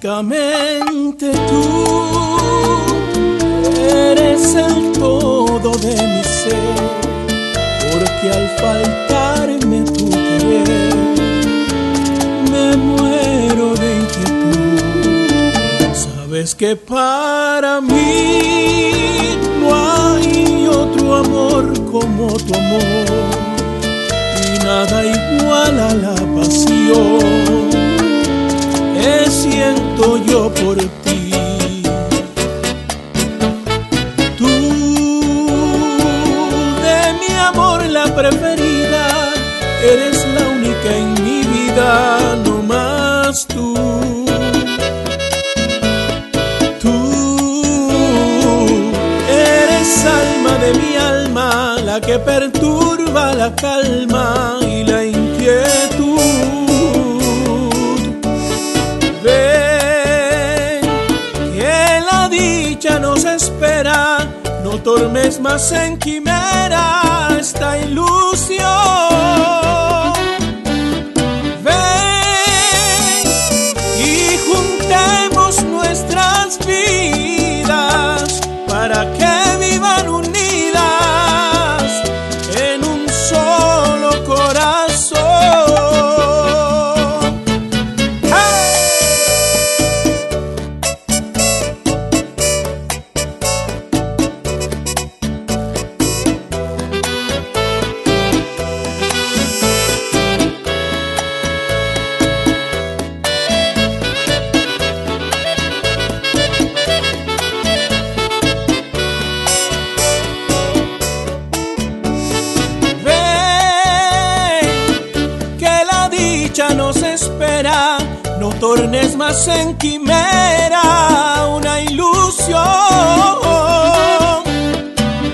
Únicamente tú eres el todo de mi ser, porque al faltarme tu querer, me muero de inquietud. Sabes que para mí no hay otro amor como tu amor, y nada igual a la pasión que siento yo por ti. Tú, de mi amor la preferida, eres la única en mi vida, no más tú. Tú eres alma de mi alma, la que perturba la calma nos espera, no tornes más en quimera esta ilusión. Ven y juntemos nuestras no tornes más en quimera una ilusión.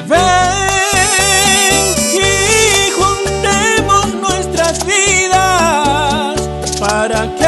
Ven y juntemos nuestras vidas para que